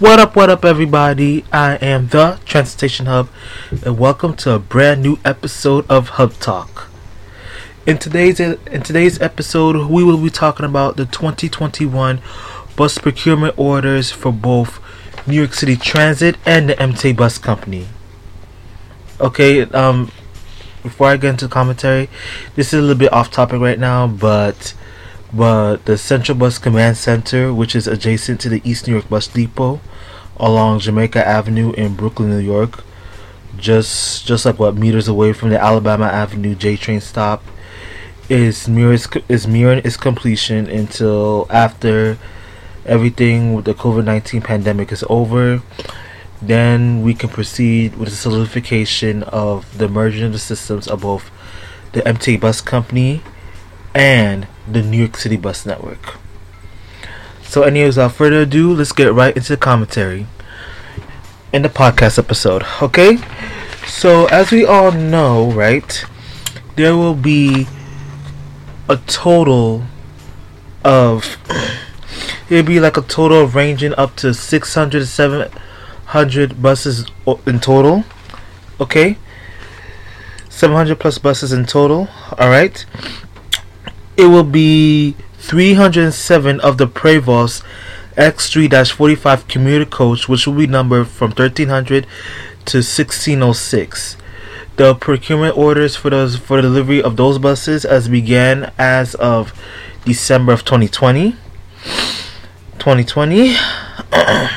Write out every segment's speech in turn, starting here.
What up, what up, everybody? I am the Transportation Hub, and welcome to a brand new episode of Hub Talk. In today's in today's episode, we will be talking about the 2021 bus procurement orders for both New York City Transit and the MTA Bus Company. Okay, um, before I get into commentary, this is a little bit off topic right now, but but the Central Bus Command Center, which is adjacent to the East New York Bus Depot along Jamaica Avenue in Brooklyn, New York, just just like what meters away from the Alabama Avenue J train stop, is near is nearing its completion until after everything with the COVID nineteen pandemic is over. Then we can proceed with the solidification of the merging of the systems of both the MTA Bus Company and the New York City Bus Network. So, anyways, without further ado, let's get right into the commentary in the podcast episode. Okay? So, as we all know, right, there will be a total of it'll be like a total of ranging up to 600 to 700 buses in total. Okay? 700 plus buses in total. All right? It will be 307 of the Prevost X3-45 commuter coach, which will be numbered from 1300 to 1606. The procurement orders for those for the delivery of those buses as began as of December of 2020. 2020.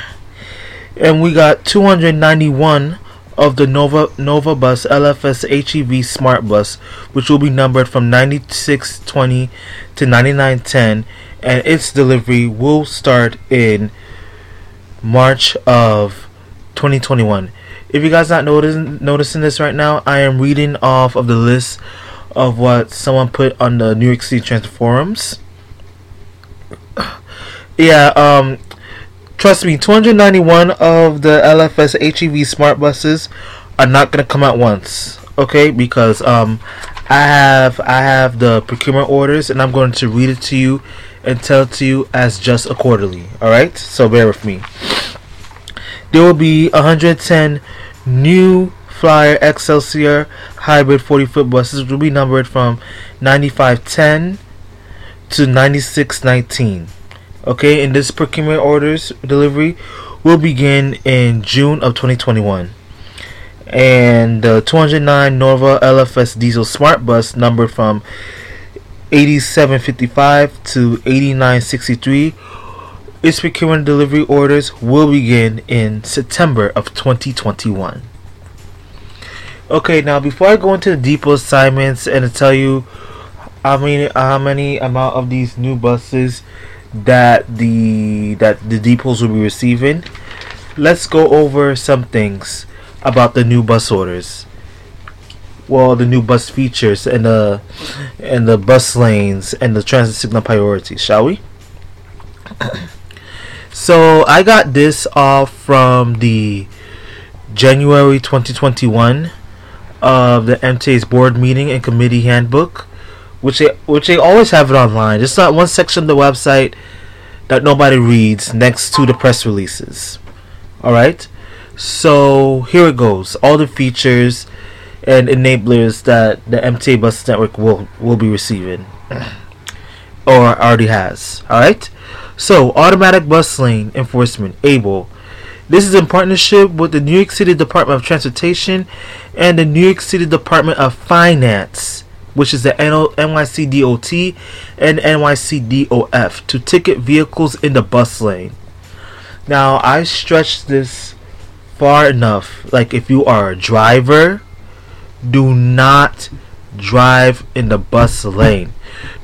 and we got 291 of the Nova Nova Bus LFS HEV Smart Bus, which will be numbered from 9620 to 9910, and its delivery will start in March of 2021. If you guys not noticing noticing this right now, I am reading off of the list of what someone put on the New York City Transit forums. Yeah, um, Trust me, 291 of the LFS HEV smart buses are not gonna come out once, okay? Because um, I have I have the procurement orders, and I'm going to read it to you and tell to you as just a quarterly. All right, so bear with me. There will be 110 new Flyer Xcelsior hybrid 40 foot buses, will be numbered from 9510 to 9619. Okay, and this procurement orders delivery will begin in June of 2021. And the 209 Nova LFS diesel smart bus numbered from 8755 to 8963 its procurement delivery orders will begin in September of 2021. Okay, now before I go into the depot assignments and tell you how many how many amount of these new buses that the that the depots will be receiving, let's go over some things about the new bus orders. Well, the new bus features and the and the bus lanes and the transit signal priorities, shall we? so I got this off from the January 2021 of uh, the MTA's board meeting and committee handbook which they which they always have it online. It's not one section of the website that nobody reads next to the press releases. All right. So here it goes. All the features and enablers that the MTA bus network will will be receiving or already has. All right. So automatic bus lane enforcement able. This is in partnership with the New York City Department of Transportation and the New York City Department of Finance which is the NYCDOT and NYCDOF, to ticket vehicles in the bus lane. Now, I stretch this far enough. Like, if you are a driver, do not drive in the bus lane.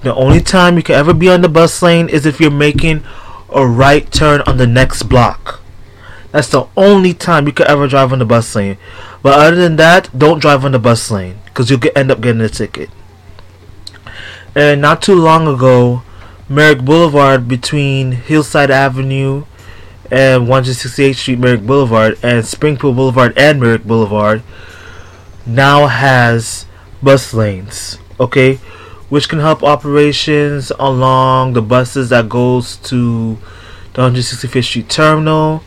The only time you can ever be on the bus lane is if you're making a right turn on the next block. That's the only time you can ever drive on the bus lane. But other than that, don't drive on the bus lane because you'll get, end up getting a ticket. And not too long ago, Merrick Boulevard between Hillside Avenue and 168th Street, Merrick Boulevard, and Springfield Boulevard and Merrick Boulevard now has bus lanes. Okay, which can help operations along the buses that goes to the 165th Street Terminal,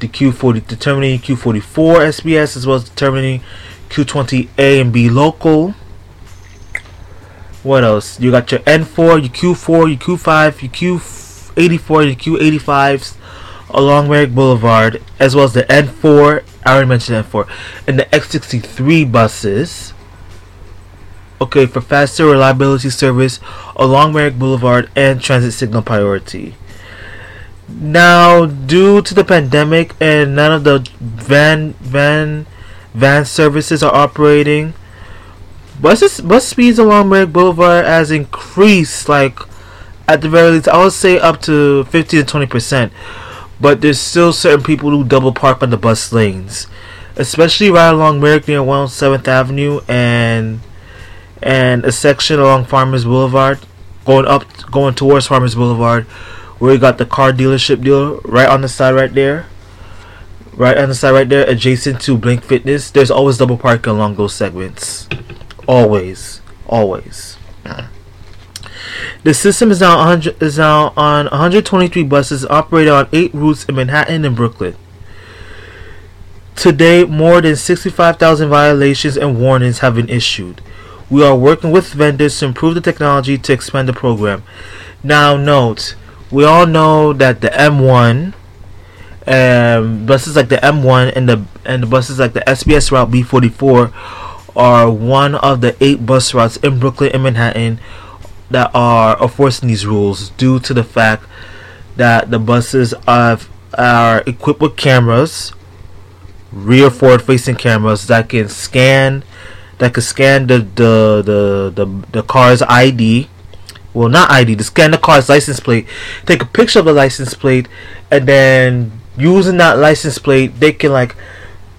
the Q40 determining Q44 SBS as well as determining Q20A and B local. What else? You got your N4, your Q4, your Q5, your Q84, your Q85s along Merrick Boulevard, as well as the N4. I already mentioned N4 and the X63 buses. Okay, for faster reliability service along Merrick Boulevard and transit signal priority. Now, due to the pandemic and none of the van van van services are operating, bus speeds along Merrick Boulevard has increased like at the very least I would say up to 15 to 20 percent. But there's still certain people who double park on the bus lanes, especially right along Merrick near 107th Avenue and and a section along Farmers Boulevard, going up going towards Farmers Boulevard where you got the car dealership deal right on the side right there. Right on the side right there, adjacent to Blink Fitness. There's always double parking along those segments. Always. Always. The system is now 100, is now on 123 buses operated on eight routes in Manhattan and Brooklyn. Today, more than 65,000 violations and warnings have been issued. We are working with vendors to improve the technology to expand the program. Now, note we all know that the M1 um, buses like the M1 and the and the buses like the SBS route B44 are one of the eight bus routes in Brooklyn and Manhattan that are enforcing these rules due to the fact that the buses have, are equipped with cameras, rear forward facing cameras that can scan that can scan the the the the, the car's ID well not ID, to scan the car's license plate, take a picture of the license plate, and then using that license plate, they can like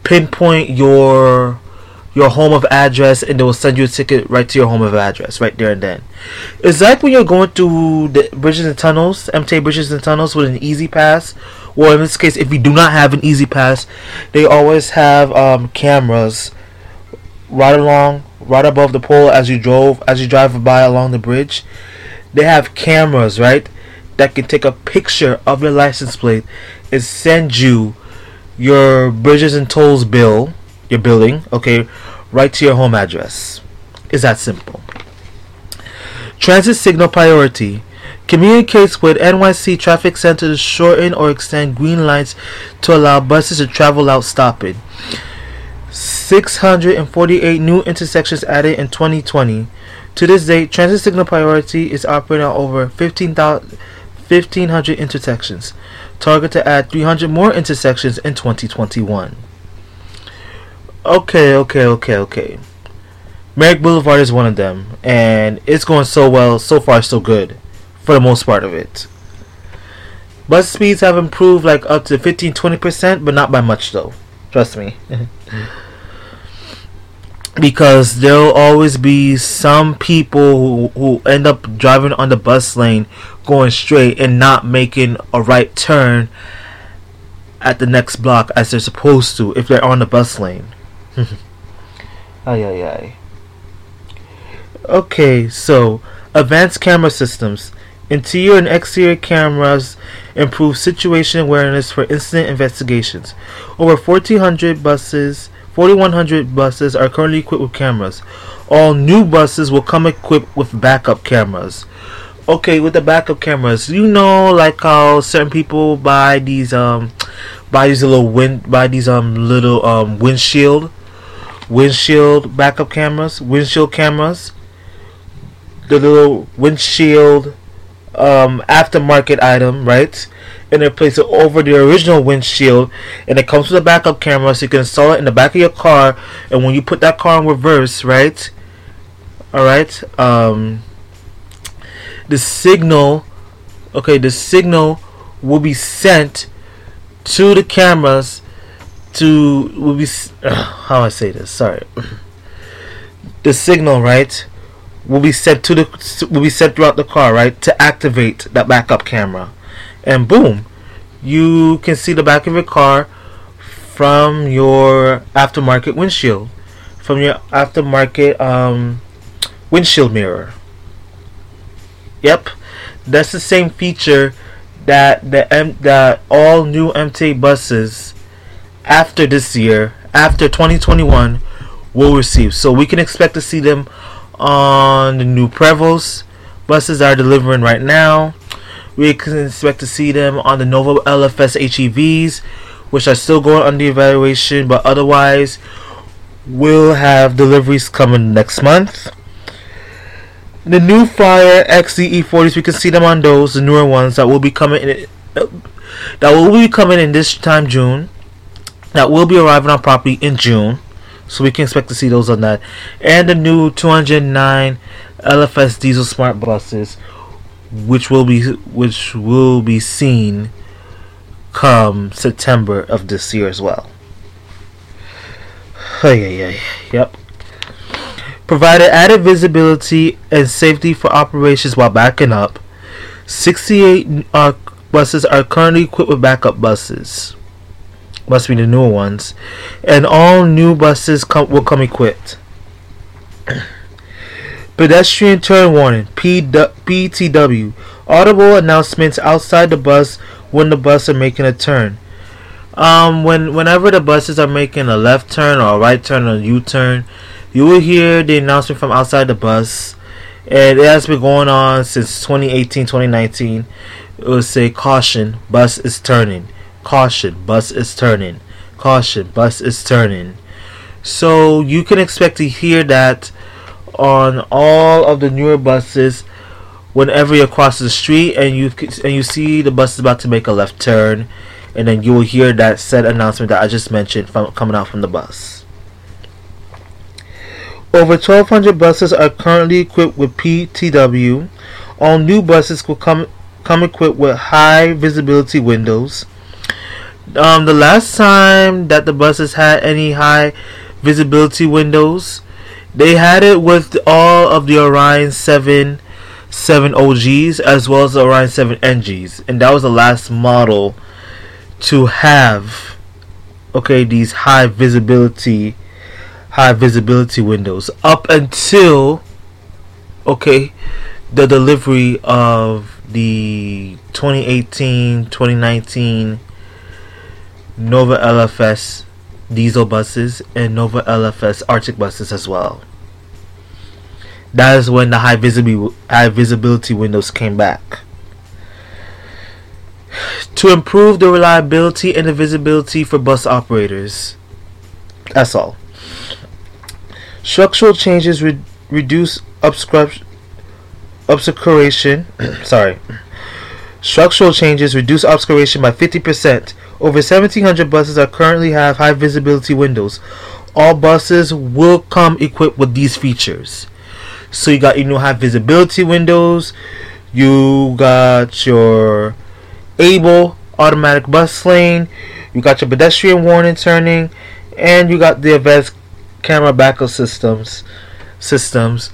pinpoint your your home of address and they will send you a ticket right to your home of address right there and then. It's like when you're going through the bridges and tunnels, MTA bridges and tunnels with an E-ZPass. Or in this case, if you do not have an E-ZPass, they always have um, cameras right along, right above the pole as you drove, as you drive by along the bridge they have cameras, right, that can take a picture of your license plate and send you your bridges and tolls bill, your billing, okay, right to your home address. Is that simple? Transit signal priority communicates with NYC Traffic Center to shorten or extend green lights to allow buses to travel without stopping. 648 new intersections added in 2020 to this date, transit signal priority is operating on over 1,500 intersections. Target to add 300 more intersections in 2021. Okay, okay, okay, okay. Merrick Boulevard is one of them, and it's going so well, so far so good, for the most part of it. Bus speeds have improved like up to 15-20%, but not by much though. Trust me. because there'll always be some people who, who end up driving on the bus lane going straight and not making a right turn at the next block as they're supposed to if they're on the bus lane. ay ay ay. Okay, so advanced camera systems. Interior and exterior cameras improve situation awareness for incident investigations. Over 1,400 buses 4100 buses are currently equipped with cameras. All new buses will come equipped with backup cameras. Okay, with the backup cameras, you know, like how certain people buy these um, buy these little wind, buy these um little um windshield, windshield backup cameras, windshield cameras. The little windshield um aftermarket item, right? and they place it over the original windshield and it comes with a backup camera so you can install it in the back of your car and when you put that car in reverse right alright um, the signal okay the signal will be sent to the cameras to will be how I say this sorry the signal right will be sent to the will be sent throughout the car right to activate that backup camera and boom, you can see the back of your car from your aftermarket windshield, from your aftermarket um, windshield mirror. Yep, that's the same feature that the M- that all new MTA buses after this year, after 2021, will receive. So we can expect to see them on the new Prevost buses that are delivering right now. We can expect to see them on the Nova LFS HEVs, which are still going under evaluation, but otherwise will have deliveries coming next month. The new Flyer XDE 40s, we can see them on those, the newer ones that will be coming in, uh, that will be coming in this time June. That will be arriving on property in June, so we can expect to see those on that. And the new 209 LFS diesel smart buses, which will be which will be seen come September of this year as well. Oh, yeah, yeah, yep. Provided added visibility and safety for operations while backing up. 68 uh, buses are currently equipped with backup buses. Must be the newer ones. And all new buses come, will come equipped. Pedestrian turn warning, PTW. Audible announcements outside the bus when the bus are making a turn. Um, when whenever the buses are making a left turn or a right turn or a U-turn, you will hear the announcement from outside the bus. And it has been going on since 2018, 2019. It will say, caution, bus is turning. Caution, bus is turning. Caution, bus is turning. So you can expect to hear that on all of the newer buses whenever you cross the street and you and you see the bus is about to make a left turn and then you will hear that said announcement that I just mentioned from coming out from the bus. Over 1,200 buses are currently equipped with PTW. All new buses will come come equipped with high visibility windows. Um, the last time that the buses had any high visibility windows they had it with all of the Orion 7 7 OGs as well as the Orion 7 NGs, and that was the last model to have okay these high visibility high visibility windows. Up until okay the delivery of the 2018 2019 Nova LFS diesel buses and Nova LFS Arctic buses as well. That is when the high visibility high visibility windows came back. To improve the reliability and the visibility for bus operators. That's all. Structural changes re- reduce obscuration sorry structural changes reduce obscuration by 50% over 1,700 buses are currently have high visibility windows. All buses will come equipped with these features. So you got your new high visibility windows. You got your able automatic bus lane. You got your pedestrian warning turning, and you got the advanced camera backup systems. Systems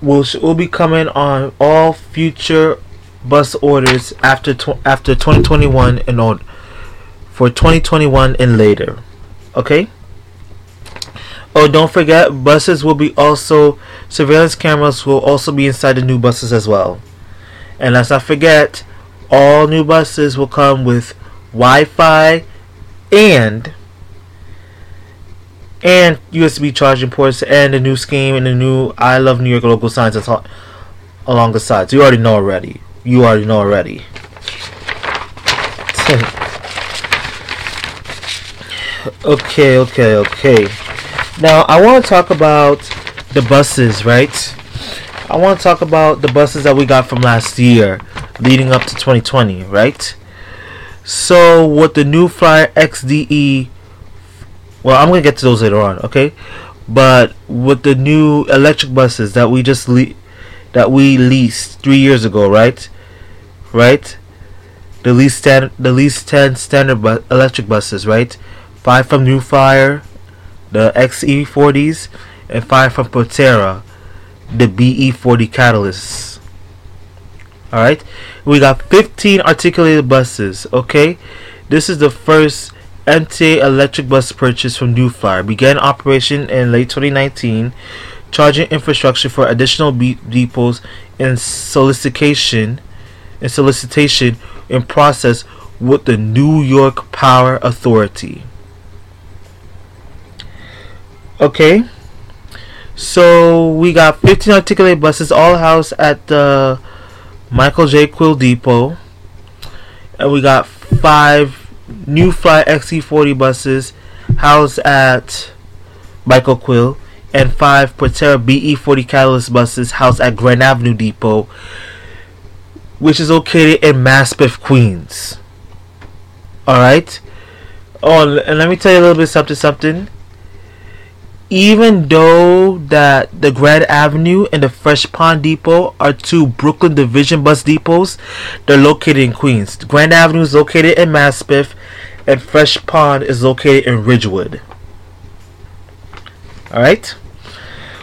will will be coming on all future bus orders after tw- after 2021 and on for 2021 and later. Okay? Oh, don't forget, buses will be also, surveillance cameras will also be inside the new buses as well. And let's not forget, all new buses will come with Wi Fi and and USB charging ports and the new scheme and the new I Love New York local signs along the sides. You already know already. You already know already. Okay, okay, okay. Now I want to talk about the buses, right? I want to talk about the buses that we got from last year, leading up to 2020, right? So with the new Flyer XDE, well, I'm gonna get to those later on, okay? But with the new electric buses that we just le- that we leased three years ago, right? Right? The least stand the least ten standard bu- electric buses, right? Five from New Flyer, the XE40s, and five from Proterra, the BE40 Catalysts. Alright, we got 15 articulated buses. Okay, this is the first MTA electric bus purchase from New Flyer. Began operation in late 2019. Charging infrastructure for additional depots in solicitation, in solicitation in process with the New York Power Authority. Okay, so we got 15 articulated buses, all housed at the Michael J. Quill Depot, and we got five new Fly XE40 buses housed at Michael Quill, and five Proterra BE40 Catalyst buses housed at Grand Avenue Depot, which is located in Maspeth, Queens. Alright? Oh, and let me tell you a little bit something something even though that the Grand Avenue and the Fresh Pond Depot are two Brooklyn Division bus depots, they're located in Queens. The Grand Avenue is located in Maspeth, and Fresh Pond is located in Ridgewood. All right.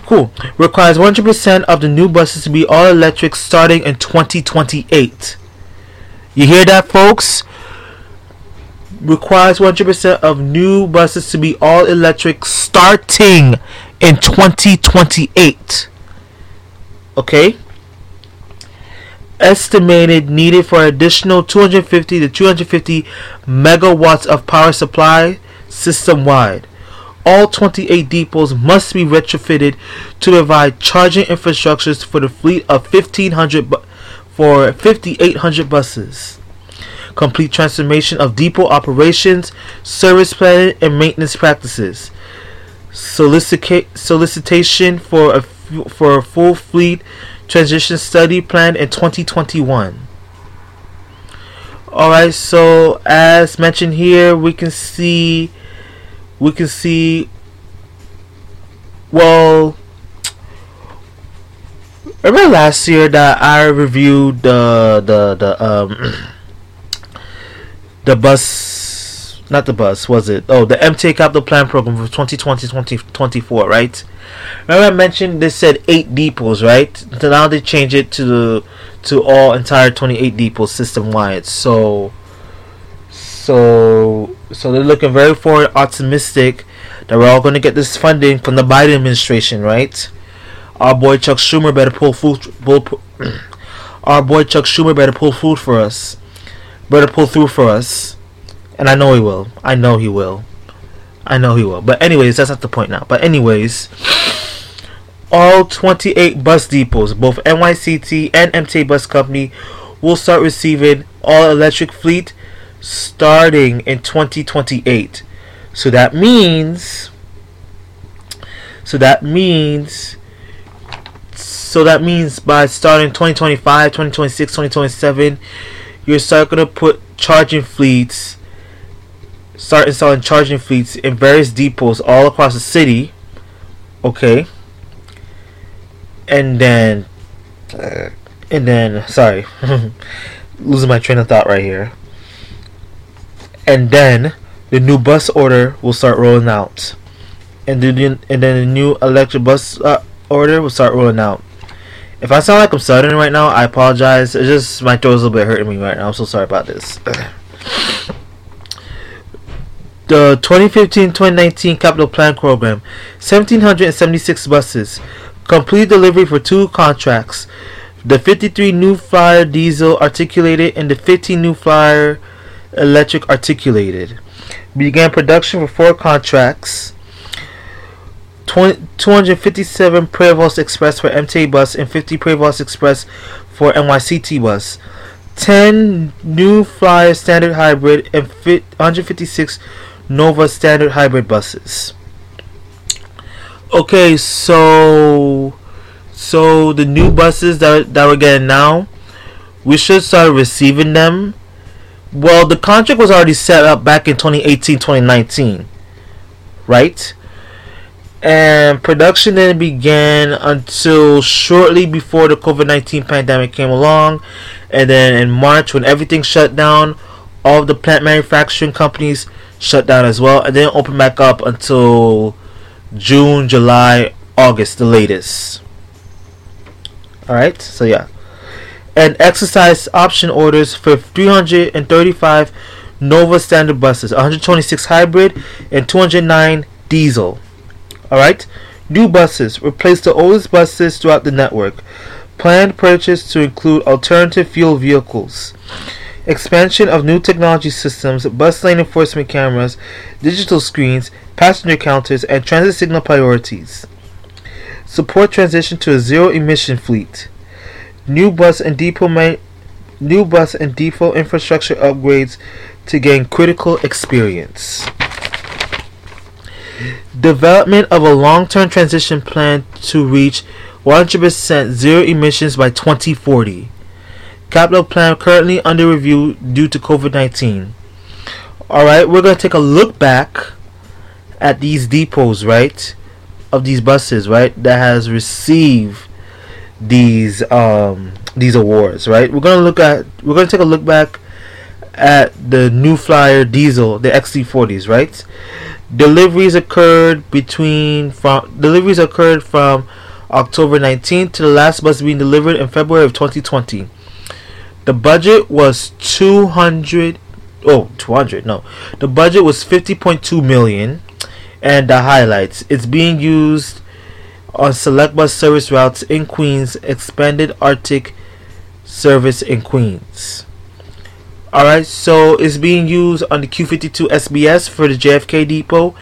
Cool. Requires 100% of the new buses to be all electric starting in 2028. You hear that, folks? Requires 100% of new buses to be all electric starting in 2028. Okay? Estimated needed for additional 250 to 250 megawatts of power supply system wide. All 28 depots must be retrofitted to provide charging infrastructures for the fleet of 1500 bu- for 5800 buses complete transformation of depot operations, service planning, and maintenance practices. Solicita- solicitation for a f- for a full fleet transition study plan in 2021. All right, so as mentioned here, we can see we can see well remember last year that I reviewed the the the um the bus not the bus was it? Oh the MTA capital plan program for 2020 2024 right? Remember I mentioned they said eight depots right? So now they change it to the to all entire 28 depots system wide so so so they're looking very forward optimistic that we're all going to get this funding from the Biden administration right? Our boy Chuck Schumer better pull food pull, our boy Chuck Schumer better pull food for us better pull through for us. And I know he will. I know he will. I know he will. But anyways, that's not the point now. But anyways, all 28 bus depots, both NYCT and MTA Bus Company, will start receiving all electric fleet starting in 2028. So that means so that means so that means by starting 2025, 2026, 2027 you start to put charging fleets, start installing charging fleets in various depots all across the city. Okay. And then, and then, sorry, losing my train of thought right here. And then the new bus order will start rolling out, and then and then the new electric bus uh, order will start rolling out. If I sound like I'm stuttering right now, I apologize. It's just my throat's a little bit hurting me right now. I'm so sorry about this. the 2015-2019 capital plan program 1776 buses complete delivery for two contracts the 53 new flyer diesel articulated and the 15 new flyer electric articulated began production for four contracts 257 Prevost Express for MTA bus and 50 Prevost Express for NYCT bus. 10 new Flyer standard hybrid and 156 Nova standard hybrid buses. Okay, so so the new buses that that we're getting now, we should start receiving them. Well, the contract was already set up back in 2018, 2019, right? And production didn't begin until shortly before the COVID 19 pandemic came along. And then in March, when everything shut down, all the plant manufacturing companies shut down as well, and then open back up until June, July, August, the latest. Alright, so yeah. And exercise option orders for 335 Nova standard buses, 126 hybrid, and 209 diesel. Alright? New buses. Replace the oldest buses throughout the network. Planned purchase to include alternative fuel vehicles. expansion of new technology systems, bus lane enforcement cameras, digital screens, passenger counters, and transit signal priorities. Support transition to a zero emission fleet. New bus and depot new bus and depot infrastructure upgrades to gain critical experience. Development of a long-term transition plan to reach 100% zero emissions by 2040. Capital plan currently under review due to COVID 19. Alright, we're going to take a look back at these depots, right? Of these buses, right? That has received these um these awards, right? We're going to look at we're going to take a look back at the New Flyer diesel, the XC40s, right? Deliveries occurred between from deliveries occurred from October 19th to the last bus being delivered in February of 2020. The budget was 200 oh 200 no. The budget was 50.2 million and the highlights it's being used on select bus service routes in Queens, expanded Arctic service in Queens. Alright, so it's being used on the Q52 SBS for the JFK depot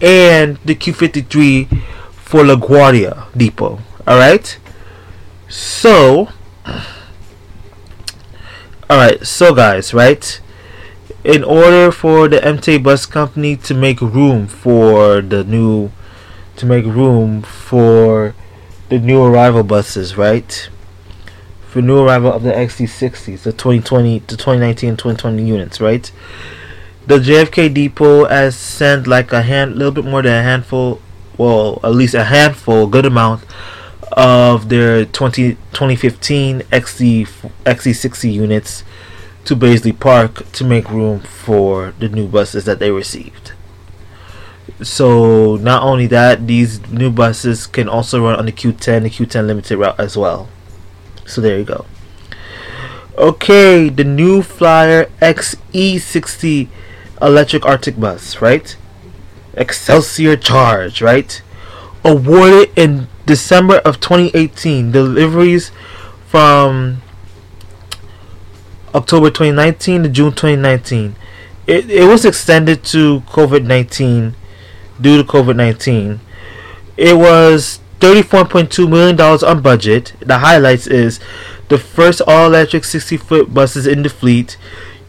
and the Q53 for LaGuardia depot. Alright, so Alright, so guys, right? In order for the MTA bus company to make room for the new to make room for the new arrival buses, right? For new arrival of the XC60s, the 2020 to 2019 and 2020 units, right? The JFK depot has sent like a hand, little bit more than a handful, well, at least a handful, good amount of their 20, 2015 XC, XD60 units to Baisley Park to make room for the new buses that they received. So not only that, these new buses can also run on the Q10, the Q10 limited route as well. So there you go. Okay, the new Flyer XE60 electric Arctic bus, right? Xcelsior Charge, right? Awarded in December of 2018. Deliveries from October 2019 to June 2019. It, it was extended to COVID 19 due to COVID 19. It was $34.2 million on budget. The highlights is the first all electric 60 foot buses in the fleet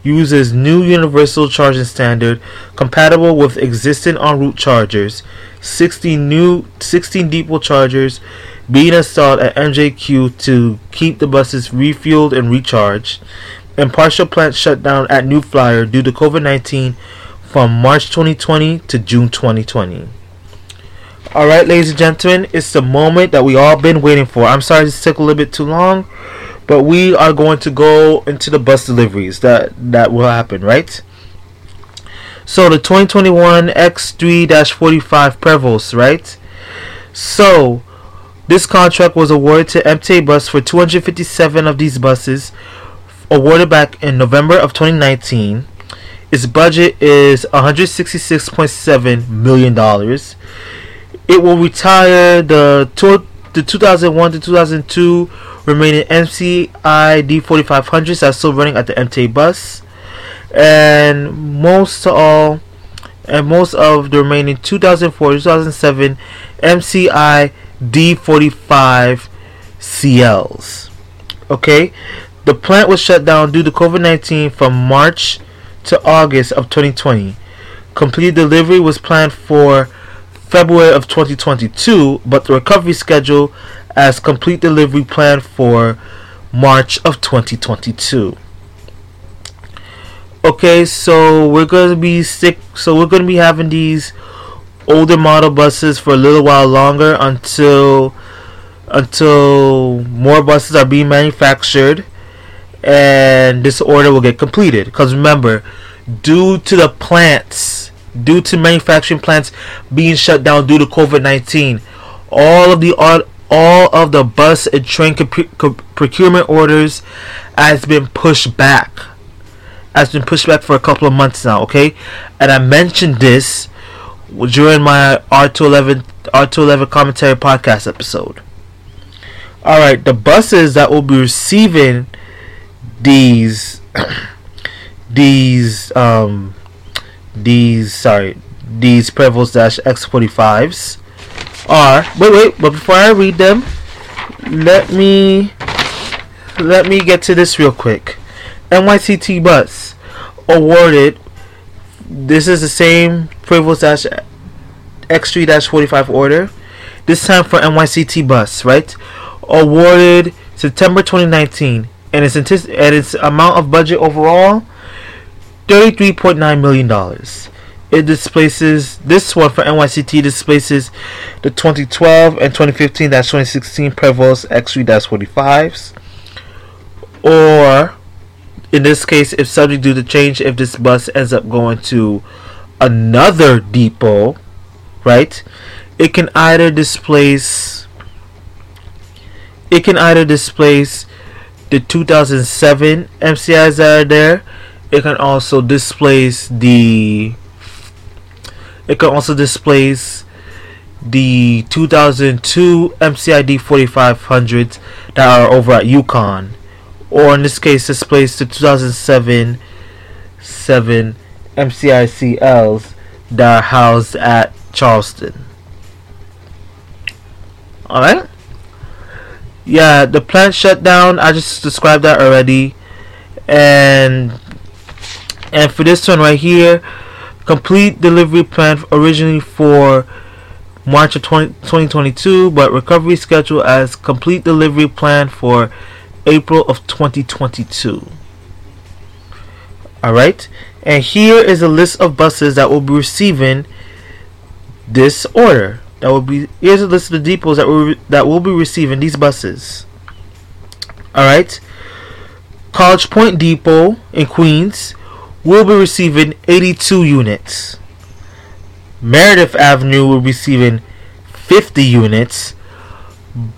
uses new universal charging standard compatible with existing en route chargers 16 new 16 depot chargers being installed at MJQ to keep the buses refueled and recharged, and partial plant shutdown at New Flyer due to COVID 19 from March 2020 to June 2020. Alright, ladies and gentlemen, it's the moment that we all been waiting for. I'm sorry this took a little bit too long, but we are going to go into the bus deliveries that that will happen, right? So the 2021 X3-45 Prevost, right? So this contract was awarded to MTA Bus for 257 of these buses, awarded back in November of 2019. Its budget is 166.7 million dollars. It will retire the to- the 2001 to 2002 remaining MCI D4500s are still running at the MTA bus and most all and most of the remaining 2004 2007 MCI D45 CLs. Okay, the plant was shut down due to COVID 19 from March to August of 2020. Complete delivery was planned for February of 2022, but the recovery schedule as complete delivery planned for March of 2022. Okay, so we're gonna be sick. So we're gonna be having these older model buses for a little while longer until until more buses are being manufactured and this order will get completed. Because remember, due to the plants, due to manufacturing plants being shut down due to COVID nineteen, all of the all of the bus and train procurement orders has been pushed back. Has been pushed back for a couple of months now. Okay, and I mentioned this during my R211 R211 commentary podcast episode. All right, the buses that will be receiving these these um these sorry these Prevost dash X45s are wait wait but before I read them let me let me get to this real quick. NYCT bus awarded this is the same Prevost dash X3 dash 45 order this time for NYCT bus right? Awarded September 2019 and its and its amount of budget overall $33.9 million. It displaces this one for NYCT displaces the 2012 and 2015 2016 Prevost X3 45s. Or in this case, if subject due to change, if this bus ends up going to another depot, right? It can either displace it can either displace the 2007 MCIs that are there it can also displace the it can also displace the 2002 MCID 4500s that are over at Yukon. Or in this case displace the 2007 7 MCICLs that are housed at Charleston. Alright? Yeah the plant shut down. I just described that already. And and for this one right here complete delivery plan originally for March of 20, 2022 but recovery schedule as complete delivery plan for April of 2022 alright and here is a list of buses that will be receiving this order. That will be here's a list of the depots that will that will be receiving these buses. Alright College Point Depot in Queens will be receiving 82 units. Meredith Avenue will be receiving 50 units.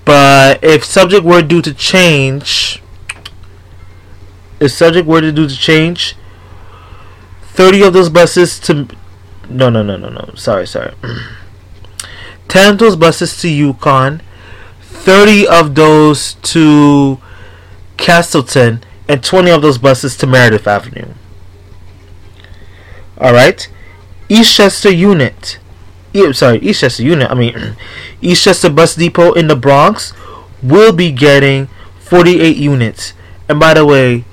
But if subject were due to change, if subject were to due to change, 30 of those buses to no no no no no sorry sorry 10 of those buses to Yukon 30 of those to Castleton and 20 of those buses to Meredith Avenue all right, Eastchester unit. E- sorry, Eastchester unit. I mean, Eastchester bus depot in the Bronx will be getting 48 units. And by the way,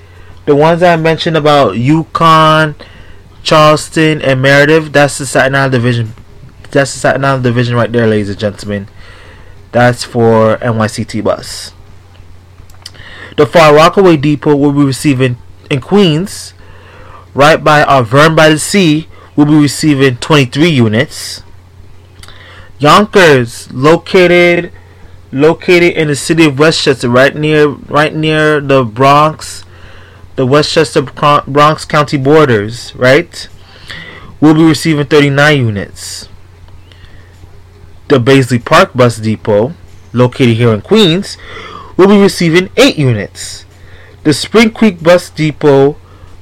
the ones I mentioned about Yukon, Charleston, and Meredith, that's the Staten Island division. That's the Staten Island division right there, ladies and gentlemen. That's for NYCT bus. The Far Rockaway Depot will be receiving in Queens right by Arverne by the Sea will be receiving 23 units. Yonkers, located located in the city of Westchester, right near right near the Bronx, the Westchester Bronx County borders, right? Will be receiving 39 units. The Baisley Park Bus Depot, located here in Queens, will be receiving 8 units. The Spring Creek Bus Depot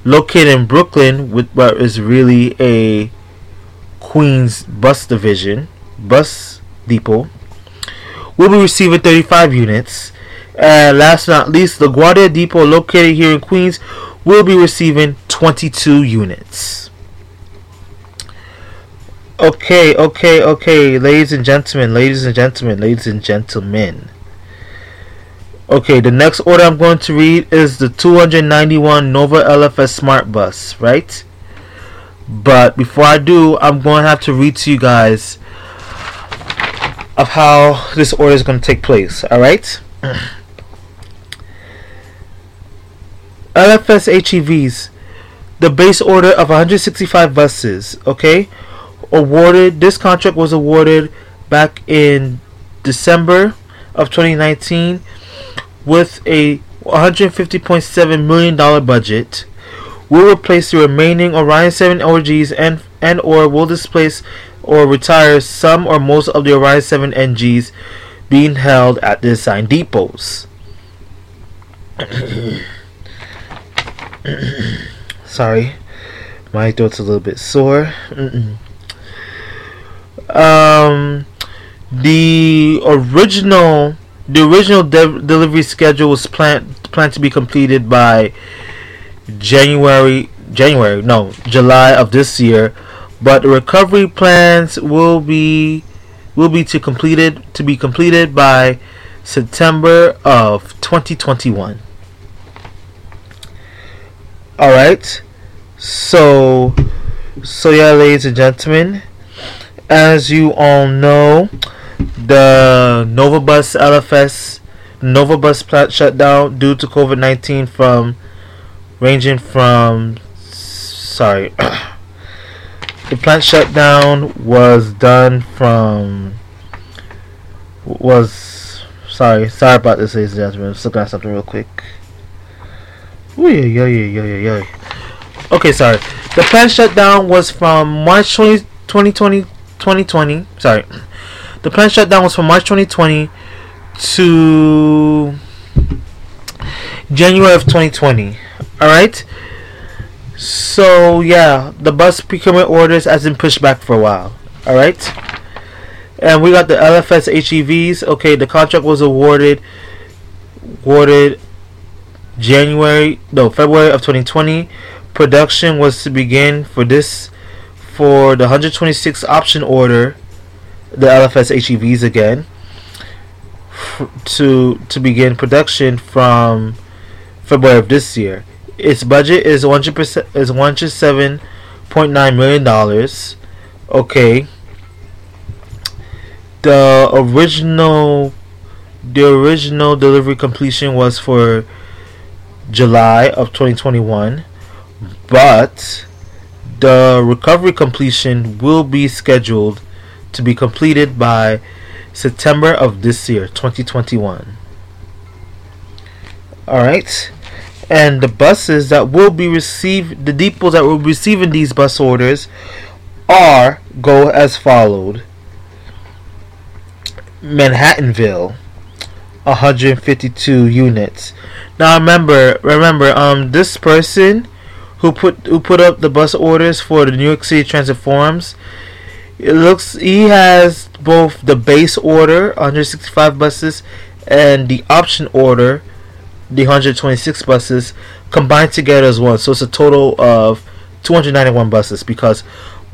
located in Brooklyn, with what is really a Queens bus division, bus depot, will be receiving 35 units. And last but not least, the LaGuardia Depot, located here in Queens, will be receiving 22 units. Okay, okay, okay, ladies and gentlemen, ladies and gentlemen, ladies and gentlemen. Okay, the next order I'm going to read is the 291 Nova LFS Smart Bus, right? But before I do, I'm going to have to read to you guys of how this order is going to take place, alright? LFS HEVs, the base order of 165 buses, okay? Awarded, this contract was awarded back in December of 2019 with a $150.7 million budget will replace the remaining Orion 7 OGs and, and or will displace or retire some or most of the Orion 7 NGs being held at the assigned depots. Sorry, my throat's a little bit sore. um, the original the original de- delivery schedule was planned planned to be completed by January January, no, July of this year. But the recovery plans will be will be to completed to be completed by September of 2021. All right. So so yeah, ladies and gentlemen, as you all know, the Novabus LFS Novabus plant shut down due to COVID nineteen from ranging from sorry the plant shutdown was done from was sorry sorry about this ladies and gentlemen just looking something real quick Ooh, yeah, yeah, yeah, yeah, yeah. Okay, sorry. The plant shutdown was from March 20, 2020, 2020. Sorry. The plant shutdown was from March 2020 to January of 2020. Alright? So, yeah, the bus procurement orders has been pushed back for a while. Alright? And we got the LFS HEVs. Okay, the contract was awarded awarded January, no, February of 2020. Production was to begin for this for the 126 option order, the LFS HEVs again, to to begin production from February of this year. Its budget is 100% is 107.9 million dollars. Okay. The original the original delivery completion was for July of 2021, but the recovery completion will be scheduled to be completed by September of this year, 2021. Alright, and the buses that will be received, the depots that will be receiving these bus orders are go as followed Manhattanville, 152 units. Now remember, remember, um, this person who put who put up the bus orders for the New York City Transit Forums, it looks he has both the base order 165 buses and the option order the 126 buses combined together as one. So it's a total of 291 buses because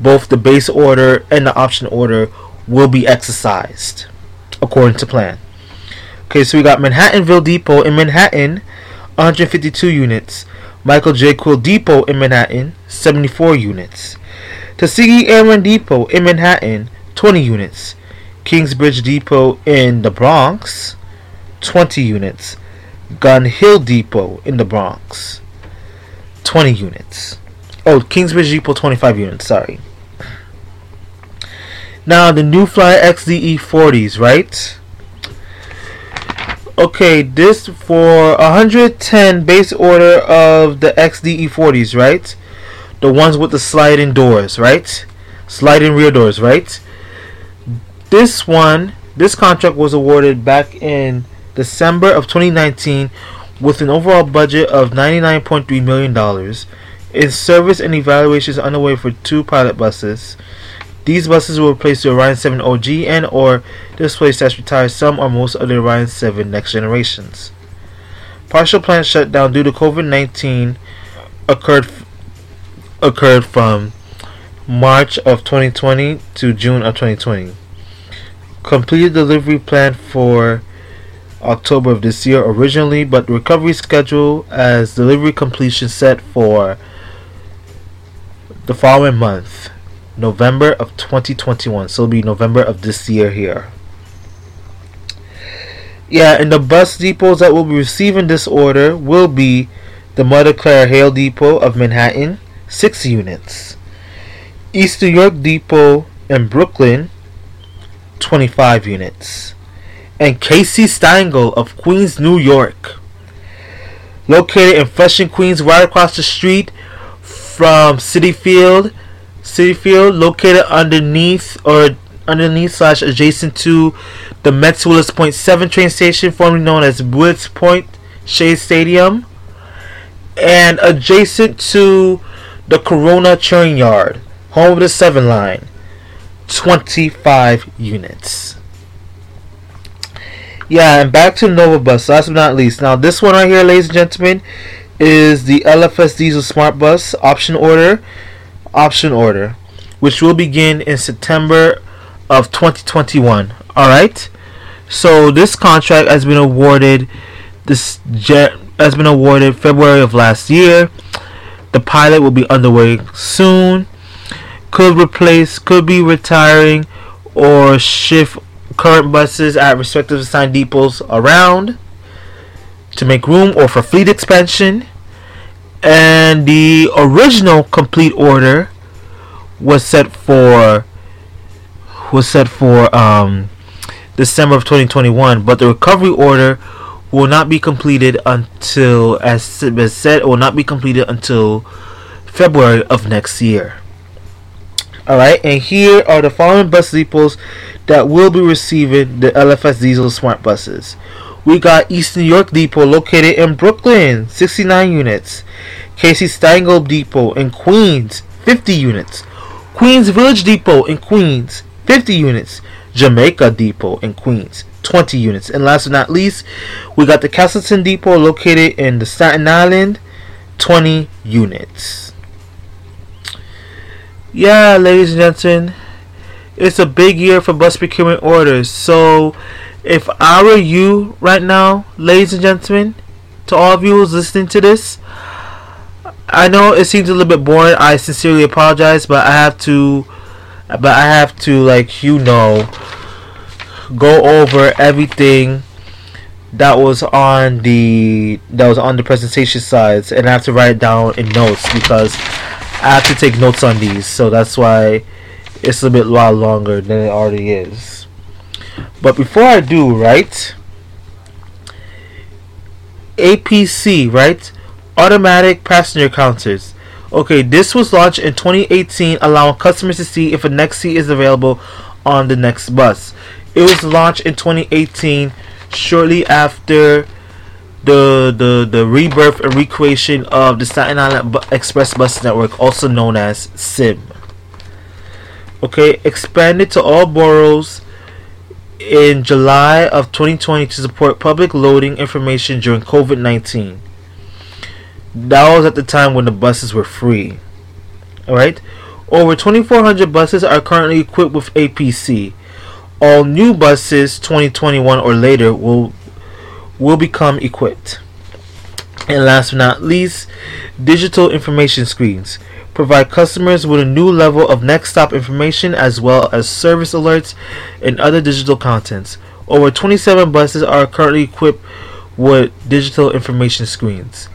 both the base order and the option order will be exercised according to plan. Okay, so we got Manhattanville Depot in Manhattan 152 units. Michael J. Quill Depot in Manhattan, 74 units. Tuskegee Airmen Depot in Manhattan, 20 units. Kingsbridge Depot in the Bronx, 20 units. Gun Hill Depot in the Bronx, 20 units. Oh, Kingsbridge Depot, 25 units, sorry. Now, the New Flyer XDE 40s, right? Okay, this for 110 base order of the XDE40s, right? The ones with the sliding doors, right? Sliding rear doors, right? This one, this contract was awarded back in December of 2019 with an overall budget of $99.3 million. In service and evaluations underway for two pilot buses. These buses will replace the Orion 7 OG and or displace that retired some or most of the Orion 7 next generations. Partial plant shutdown due to COVID-19 occurred occurred from March of 2020 to June of 2020. Completed delivery plan for October of this year originally, but recovery schedule as delivery completion set for the following month. November of 2021. So it'll be November of this year here. Yeah, and the bus depots that will be receiving this order will be the Mother Clara Hale Depot of Manhattan, 6 units. East New York Depot in Brooklyn, 25 units. And Casey Stengel of Queens, New York. Located in Flushing, Queens, right across the street from Citi Field Citi Field, located underneath or underneath slash adjacent to the Mets Willets Point 7 train station, formerly known as Willets Point Shea Stadium, and adjacent to the Corona Churn Yard, home of the 7 line. 25 units. Yeah, and back to Nova Bus, last but not least. Now, this one right here, ladies and gentlemen, is the LFS Diesel Smart Bus option order, option order, which will begin in September of 2021. All right. So this contract has been awarded this jet has been awarded February of last year. The pilot will be underway soon. Could replace, could be retiring, or shift current buses at respective assigned depots around to make room or for fleet expansion. And the original complete order was set for was set for um, December of 2021, but the recovery order will not be completed until, as was said, it will not be completed until February of next year. Alright, and here are the following bus depots that will be receiving the LFS Diesel Smart Buses. We got East New York Depot located in Brooklyn, 69 units. Casey Stengel Depot in Queens, 50 units. Queens Village Depot in Queens, 50 units. Jamaica Depot in Queens, 20 units. And last but not least, we got the Castleton Depot located in the Staten Island, 20 units. Yeah, ladies and gentlemen, it's a big year for bus procurement orders. So, if I were you right now, ladies and gentlemen, to all of you who's listening to this, I know it seems a little bit boring. I sincerely apologize, but I have to, but I have to, like you know, go over everything that was on the that was on the presentation slides, and I have to write it down in notes because I have to take notes on these. So that's why it's a bit lot longer than it already is. But before I do, right? APC, right? Automatic passenger counters. Okay, this was launched in 2018, allowing customers to see if a next seat is available on the next bus. It was launched in 2018, shortly after the the the rebirth and recreation of the Staten Island Express Bus Network, also known as SIM. Okay, expanded to all boroughs in July of 2020 to support public loading information during COVID 19. That was at the time when the buses were free. Alright? Over 2,400 buses are currently equipped with APC all new buses 2021 or later will will become equipped. And last but not least, digital information screens provide customers with a new level of next stop information as well as service alerts and other digital contents. Over 27 buses are currently equipped with digital information screens.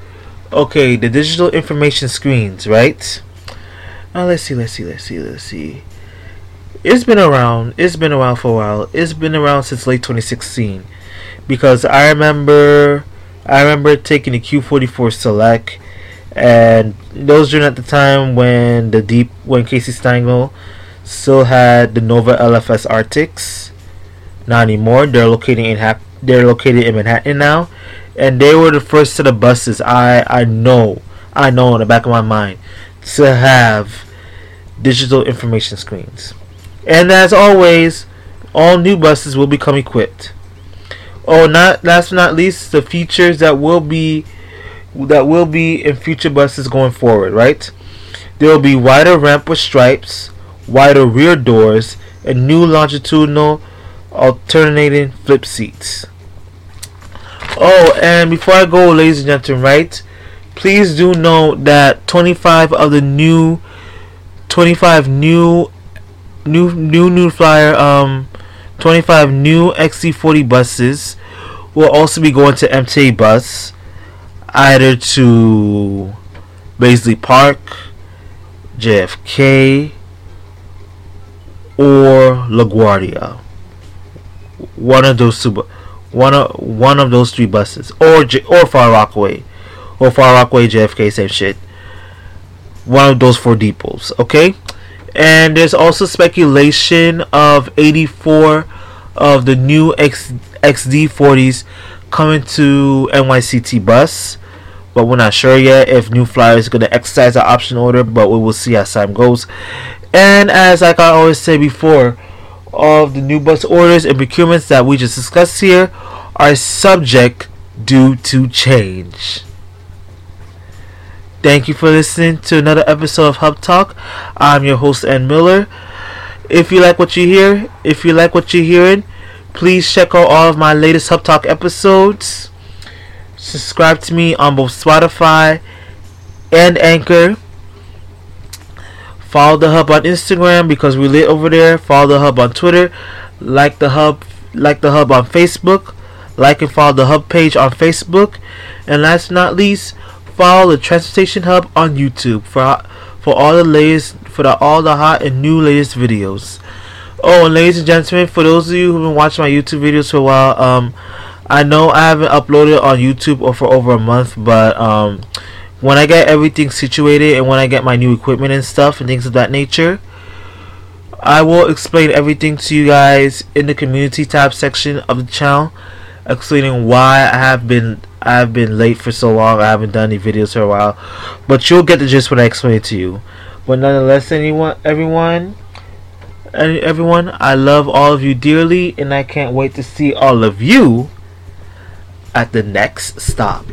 Okay, the digital information screens, right? Now let's see, let's see, let's see, let's see. It's been around. It's been around for a while. It's been around since late 2016, because I remember, I remember taking the Q44 Select, and those during at the time when the deep when Casey Stengel still had the Nova LFS Artics. Not anymore. They're located in Hap- They're located in Manhattan now, and they were the first set of buses I I know I know in the back of my mind to have digital information screens. And as always, all new buses will become equipped. Oh, not last but not least, the features that will be that will be in future buses going forward, right? There will be wider ramp with stripes, wider rear doors, and new longitudinal alternating flip seats. Oh, and before I go, ladies and gentlemen, right? Please do note that 25 of the new 25 new new new new flyer um 25 new XC40 buses will also be going to MTA bus either to Baisley Park, JFK or LaGuardia. One of those two one of one of those three buses or J, or Far Rockaway or Far Rockaway JFK same shit. One of those four depots, okay? And there's also speculation of 84 of the new X, XD40s coming to NYCT bus. But we're not sure yet if new flyer is going to exercise the option order but we will see as time goes. And as like i always say before all of the new bus orders and procurements that we just discussed here are subject due to change Thank you for listening to another episode of Hub Talk. I'm your host, Ann Miller. If you like what you hear, if you like what you're hearing, please check out all of my latest Hub Talk episodes. Subscribe to me on both Spotify and Anchor. Follow the Hub on Instagram because we lit over there. Follow the Hub on Twitter. Like the Hub, like the Hub on Facebook. Like and follow the Hub page on Facebook. And last but not least, follow the Transportation Hub on YouTube for for all the latest for the, all the hot and new latest videos. Oh, and ladies and gentlemen, for those of you who've been watching my YouTube videos for a while, um, I know I haven't uploaded on YouTube or for over a month, but um, when I get everything situated and when I get my new equipment and stuff and things of that nature, I will explain everything to you guys in the community tab section of the channel, explaining why I have been I have been late for so long. I haven't done any videos for a while, but you'll get the gist when I explain it to you. But nonetheless, anyone, everyone, everyone, I love all of you dearly, and I can't wait to see all of you at the next stop.